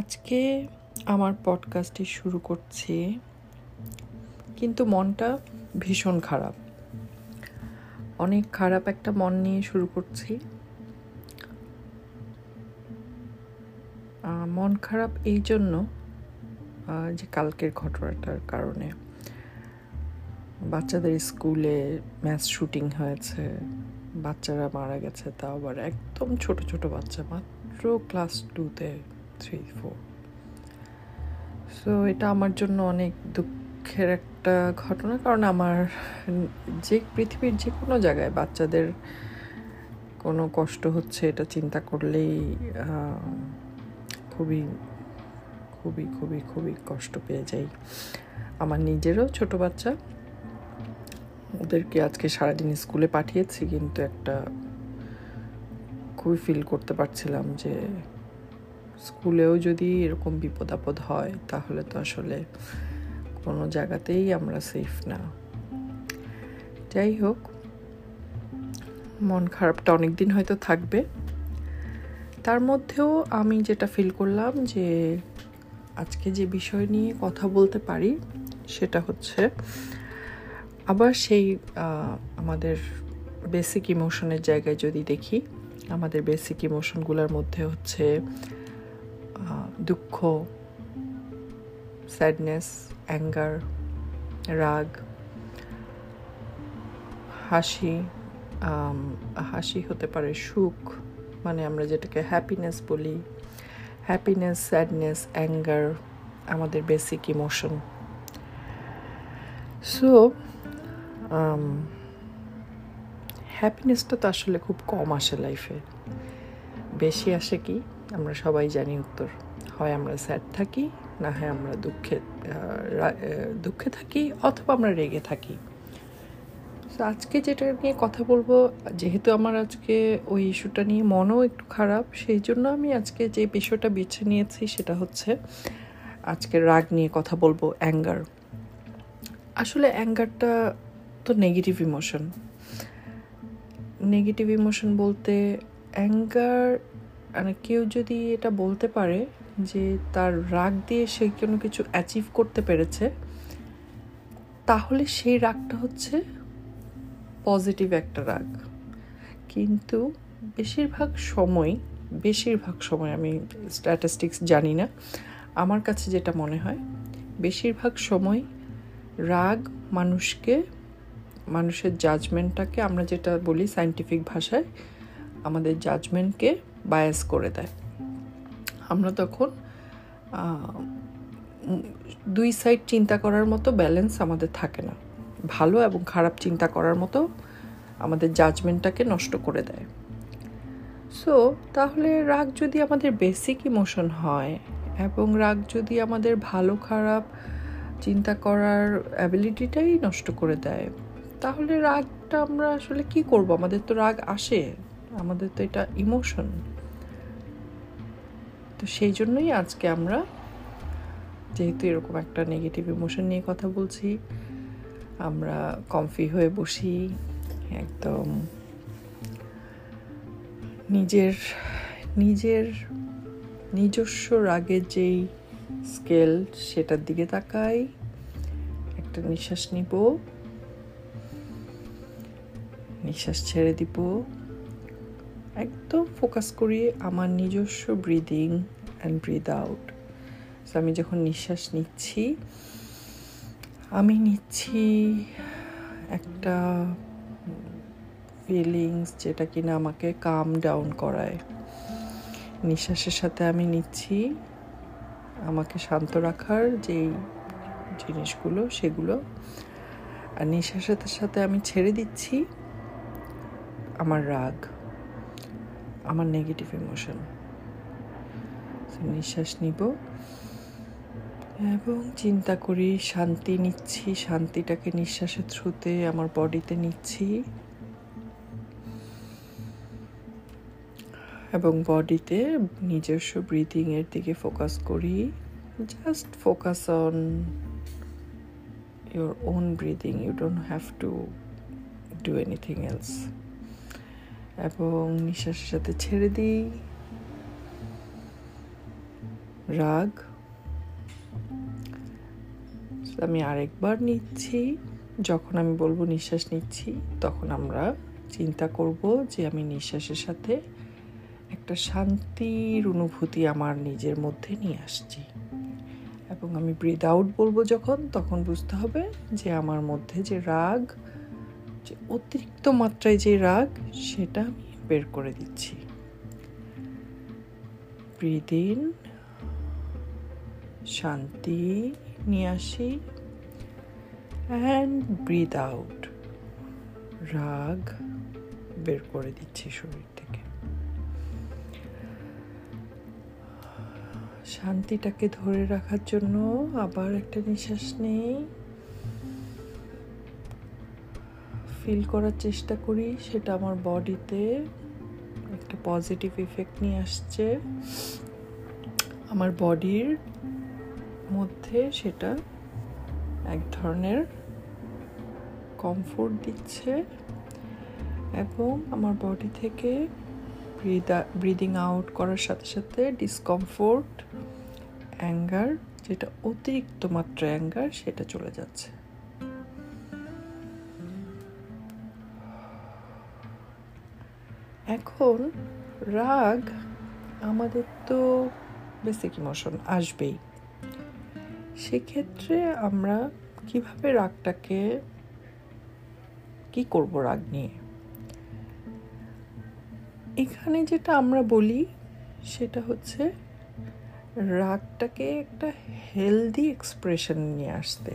আজকে আমার পডকাস্টটি শুরু করছি, কিন্তু মনটা ভীষণ খারাপ। অনেক খারাপ একটা মন নিয়ে শুরু করছি। মন খারাপ এই জন্য যে কালকের ঘটনাটার কারণে। বাচ্চাদের স্কুলে ম্যাচ শুটিং হয়েছে, বাচ্চারা মারা গেছে, তাও আবার একদম ছোট ছোট বাচ্চা, মাত্র ক্লাস টুতে থ্রি ফোর সো এটা আমার জন্য অনেক দুঃখের একটা ঘটনা, কারণ আমার যে পৃথিবীর যে কোনো জায়গায় বাচ্চাদের কোনো কষ্ট হচ্ছে, এটা চিন্তা করলেই খুবই খুবই খুবই খুবই কষ্ট পেয়ে যাই। আমার নিজেরও ছোট বাচ্চা, ওদেরকে আজকে সারাদিন স্কুলে পাঠিয়েছি, কিন্তু একটা খুবই ফিল করতে পারছিলাম যে স্কুলেও যদি এরকম বিপদ আপদ হয়, তাহলে তো আসলে কোনো জায়গাতেই আমরা সেফ না। যাই হোক, মন খারাপটা অনেক দিন হয়তো থাকবে। তার মধ্যেও আমি যেটা ফিল করলাম যে, আজকে যে বিষয় নিয়ে কথা বলতে পারি, সেটা হচ্ছে আবার সেই আমাদের বেসিক ইমোশনের জায়গায় যদি দেখি, আমাদের বেসিক ইমোশনগুলোর মধ্যে হচ্ছে দুঃখ স্যাডনেস অ্যাঙ্গার রাগ, হাসি হাসি হতে পারে সুখ মানে আমরা যেটাকে হ্যাপিনেস বলি। হ্যাপিনেস স্যাডনেস অ্যাঙ্গার আমাদের বেসিক ইমোশন সো হ্যাপিনেসটা তো আসলে খুব কম আসে লাইফে বেশি আসে কি? আমরা সবাই জানি উত্তর। হয় আমরা স্যাড থাকি, না হয় আমরা দুঃখে দুঃখে থাকি অথবা আমরা রেগে থাকি। তো আজকে যেটা নিয়ে কথা বলব, যেহেতু আমার আজকে ওই ইস্যুটা নিয়ে মনও একটু খারাপ, সেই জন্য আমি আজকে যে বিষয়টা বেছে নিয়েছি সেটা হচ্ছে আজকে রাগ নিয়ে কথা বলব অ্যাঙ্গার আসলে অ্যাঙ্গারটা তো নেগেটিভ ইমোশন নেগেটিভ ইমোশন বলতে অ্যাঙ্গার মানে কেউ যদি এটা বলতে পারে যে তার রাগ দিয়ে সে কোনো কিছু অ্যাচিভ করতে পেরেছে, তাহলে সেই রাগটা হচ্ছে পজিটিভ একটা রাগ। কিন্তু বেশিরভাগ সময় বেশিরভাগ সময় আমি স্ট্যাটিস্টিক্স জানি না, আমার কাছে যেটা মনে হয়, বেশিরভাগ সময় রাগ মানুষকে, মানুষের জাজমেন্টটাকে আমরা যেটা বলি সাইন্টিফিক ভাষায়, আমাদের জাজমেন্টকে বায়াস করে দেয়। আমরা তখন দুই সাইড চিন্তা করার মতো ব্যালেন্স আমাদের থাকে না। ভালো এবং খারাপ চিন্তা করার মতো আমাদের জাজমেন্টটাকে নষ্ট করে দেয়। সো তাহলে রাগ যদি আমাদের বেসিক ইমোশন হয় এবং রাগ যদি আমাদের ভালো, খারাপ চিন্তা করার অ্যাবিলিটিটাই নষ্ট করে দেয়, তাহলে রাগটা আমরা আসলে কি করব? আমাদের তো রাগ আসে। আমাদের তো এটা ইমোশন তো সেই জন্যই আজকে আমরা যেহেতু এরকম একটা নেগেটিভ ইমোশন নিয়ে কথা বলছি, আমরা কমফি হয়ে বসি, একদম নিজের নিজের নিজস্ব রাগের যেই স্কেল সেটার দিকে তাকাই, একটা নিঃশ্বাস নিব, নিঃশ্বাস ছেড়ে দিব। একদম ফোকাস করি আমার নিজস্ব ব্রিদিং অ্যান্ড ব্রিদ আউট আমি যখন নিঃশ্বাস নিচ্ছি, আমি নিচ্ছি একটা ফিলিংস যেটা কিনা আমাকে কাম ডাউন করায়। নিঃশ্বাসের সাথে আমি নিচ্ছি, আমাকে শান্ত রাখার যেই জিনিসগুলো সেগুলো। আর নিঃশ্বাসের সাথে আমি ছেড়ে দিচ্ছি আমার রাগ। আমার নেগেটিভ ইমোশন নিঃশ্বাস নিব এবং চিন্তা করি, শান্তি নিচ্ছি, শান্তিটাকে নিঃশ্বাসের থ্রুতে আমার বডিতে নিচ্ছি। এবং বডিতে নিজস্ব ব্রিদিংয়ের দিকে ফোকাস করি। Just focus on your own breathing you don't have to do anything else এবং নিঃশ্বাসের সাথে ছেড়ে দিই। রাগ। আমি আরেকবার নিচ্ছি। যখন আমি বলব নিঃশ্বাস নিচ্ছি, তখন আমরা চিন্তা করব যে আমি নিঃশ্বাসের সাথে একটা শান্তির অনুভূতি আমার নিজের মধ্যে নিয়ে আসছি। এবং আমি ব্রিদ আউট বলব যখন, তখন বুঝতে হবে যে আমার মধ্যে যে রাগ যে অতিরিক্ত মাত্রায় যে রাগ, সেটা আমি বের করে দিচ্ছি। ব্রিদ ইন শান্তি নিয়ে আসি। অ্যান্ড ব্রিদ আউট রাগ বের করে দিচ্ছি শরীর থেকে। শান্তিটাকে ধরে রাখার জন্য আবার একটা নিঃশ্বাস নেই। ফিল করার চেষ্টা করি, সেটা আমার বডিতে একটা পজিটিভ ইফেক্ট নিয়ে আসছে। আমার বডির মধ্যে সেটা এক ধরনের কমফোর্ট দিচ্ছে এবং আমার বডি থেকে ব্রিদিং আউট করার সাথে সাথে ডিসকমফোর্ট অ্যাঙ্গার যেটা অতিরিক্ত মাত্রা অ্যাঙ্গার সেটা চলে যাচ্ছে। এখন রাগ আমাদের তো বেসিক ইমোশন আসবেই। সেক্ষেত্রে আমরা কীভাবে রাগটাকে, কি করব রাগ নিয়ে? এখানে যেটা আমরা বলি, সেটা হচ্ছে রাগটাকে একটা হেলদি এক্সপ্রেশন নিয়ে আসতে।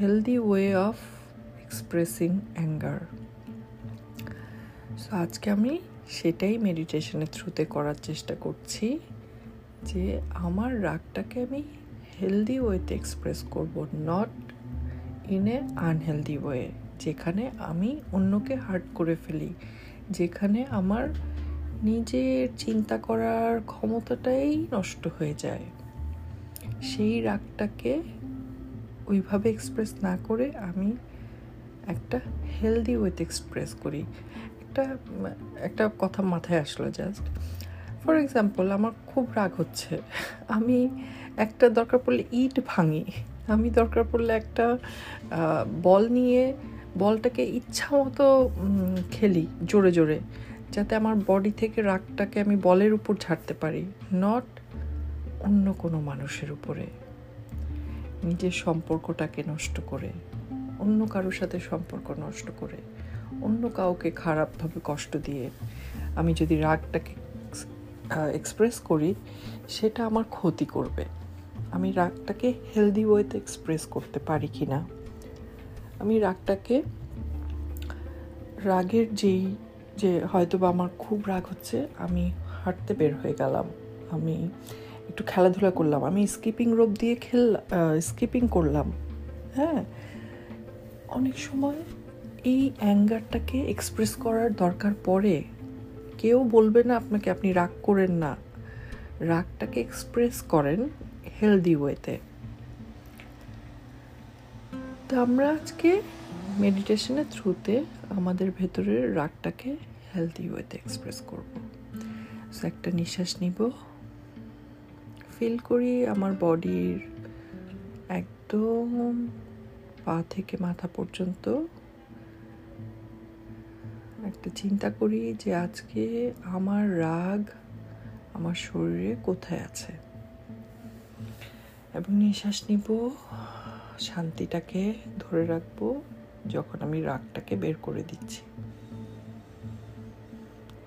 Healthy way of expressing anger আজকে আমি সেটাই মেডিটেশনের থ্রুতে করার চেষ্টা করছি যে আমার রাগটাকে আমি হেলদি ওয়েতে এক্সপ্রেস করব not in a unhealthy way যেখানে আমি অন্যকে হার্ট করে ফেলি, যেখানে আমার নিজের চিন্তা করার ক্ষমতাটাই নষ্ট হয়ে যায়। সেই রাগটাকে ওইভাবে এক্সপ্রেস না করে আমি একটা হেলদি ওয়েতে এক্সপ্রেস করি। একটা একটা কথা মাথায় আসলো জাস্ট ফর এক্সাম্পল আমার খুব রাগ হচ্ছে। আমি একটা দরকার পড়লে ইট ভাঙি। আমি দরকার পড়লে একটা বল নিয়ে বলটাকে ইচ্ছা মতো খেলি জোরে জোরে, যাতে আমার বডি থেকে রাগটাকে আমি বলের উপর ঝাড়তে পারি নট অন্য কোনো মানুষের উপরে। নিজের সম্পর্কটাকে নষ্ট করে, অন্য কারোর সাথে সম্পর্ক নষ্ট করে। অন্য কাউকে খারাপভাবে কষ্ট দিয়ে আমি যদি রাগটাকে এক্সপ্রেস করি, সেটা আমার ক্ষতি করবে। আমি রাগটাকে হেলদি ওয়েতে এক্সপ্রেস করতে পারি কি না? আমি রাগটাকে, রাগের যেই, যে হয়তো বা আমার খুব রাগ হচ্ছে, আমি হাঁটতে বের হয়ে গেলাম। আমি একটু খেলাধুলা করলাম। আমি স্কিপিং রোপ দিয়ে খেল স্কিপিং করলাম। হ্যাঁ? অনেক সময় এই অ্যাঙ্গারটাকে এক্সপ্রেস করার দরকার পড়ে। কেউ বলবে না আপনাকে আপনি রাগ করেন না। রাগটাকে এক্সপ্রেস করেন হেলদি ওয়েতে তো আমরা আজকে মেডিটেশনের থ্রুতে আমাদের ভেতরের রাগটাকে হেলদি ওয়েতে এক্সপ্রেস করব। একটা নিঃশ্বাস নিব। ফিল করি আমার বডির একদম পা থেকে মাথা পর্যন্ত। একটা চিন্তা করি যে আজকে আমার রাগ আমার শরীরে কোথায় আছে? এবং নিঃশ্বাস নিব, শান্তিটাকে ধরে রাখব যখন আমি রাগটাকে বের করে দিচ্ছি।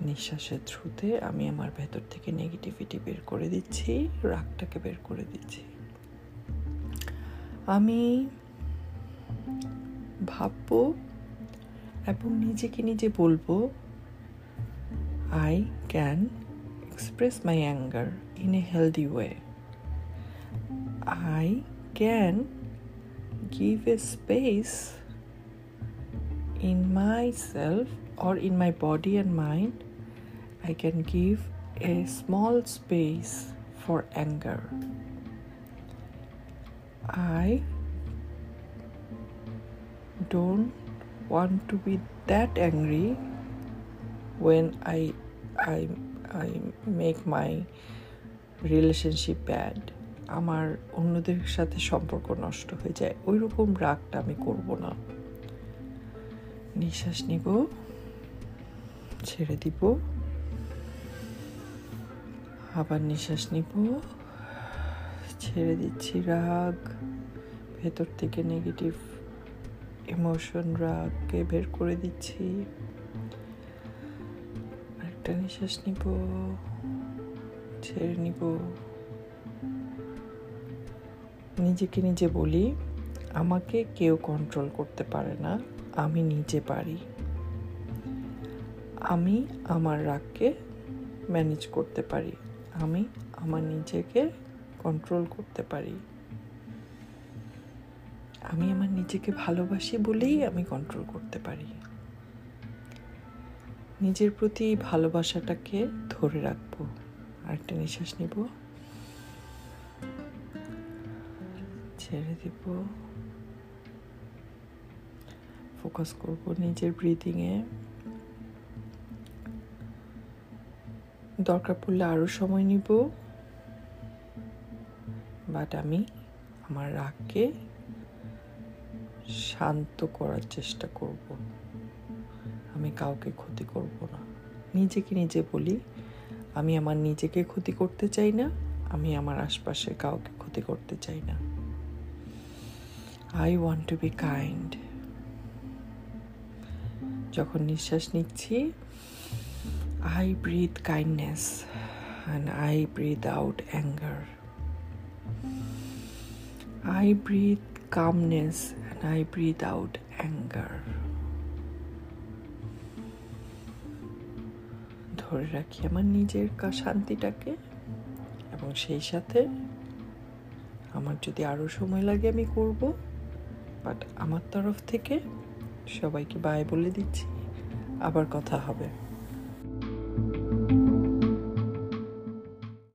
নিঃশ্বাসের থ্রুতে আমি আমার ভেতর থেকে নেগেটিভিটি বের করে দিচ্ছি, রাগটাকে বের করে দিচ্ছি। আমি ভাববো এবং নিজেকে নিজে বলবো I can express my anger in a healthy way I can give a space in myself or in my body and mind, I can give a small space for anger. I don't want to be that angry when I I I make my relationship bad আমার অন্যদের সাথে সম্পর্ক নষ্ট হয়ে যায়। ওই রকম রাগটা আমি করব না। নিঃশ্বাস নিব। ছেড়ে দিব। আবার নিঃশ্বাস নিব। ছেড়ে দিচ্ছি রাগ। ভেতর থেকে নেগেটিভ ইমোশন রাগকে বের করে দিচ্ছি। একটা নিঃশ্বাস নিব, ছেড়ে নিব। নিজেকে নিজে বলি, আমাকে কেউ কন্ট্রোল করতে পারে না, আমি নিজে পারি। আমি আমার রাগকে ম্যানেজ করতে পারি, আমি আমার নিজেকে কন্ট্রোল করতে পারি। আমি আমার নিজেকে ভালোবাসি বলেই আমি কন্ট্রোল করতে পারি। নিজের প্রতি ভালোবাসাটাকে ধরে রাখব। আরেকটা নিঃশ্বাস নিব। ছেড়ে দিব। ফোকাস করব নিজের ব্রিদিংয়ে দরকার পড়লে আরও সময় নিব। বাট আমি আমার রাগকে শান্ত করার চেষ্টা করব। আমি কাউকে ক্ষতি করব না। নিজেকে নিজে বলি, আমি আমার নিজেকে ক্ষতি করতে চাই না, আমি আমার আশপাশে কাউকে ক্ষতি করতে চাই না। I want to be kind যখন নিঃশ্বাস নিচ্ছি I breathe kindness and I breathe out anger I breathe calmness and I breathe out anger ধরে রাখি আমার নিজের শান্তিটাকে এবং সেই সাথে আমার যদি আরও সময় লাগে আমি করব বাট আমার তরফ থেকে সবাইকে বাই বলে দিচ্ছি। আবার কথা হবে।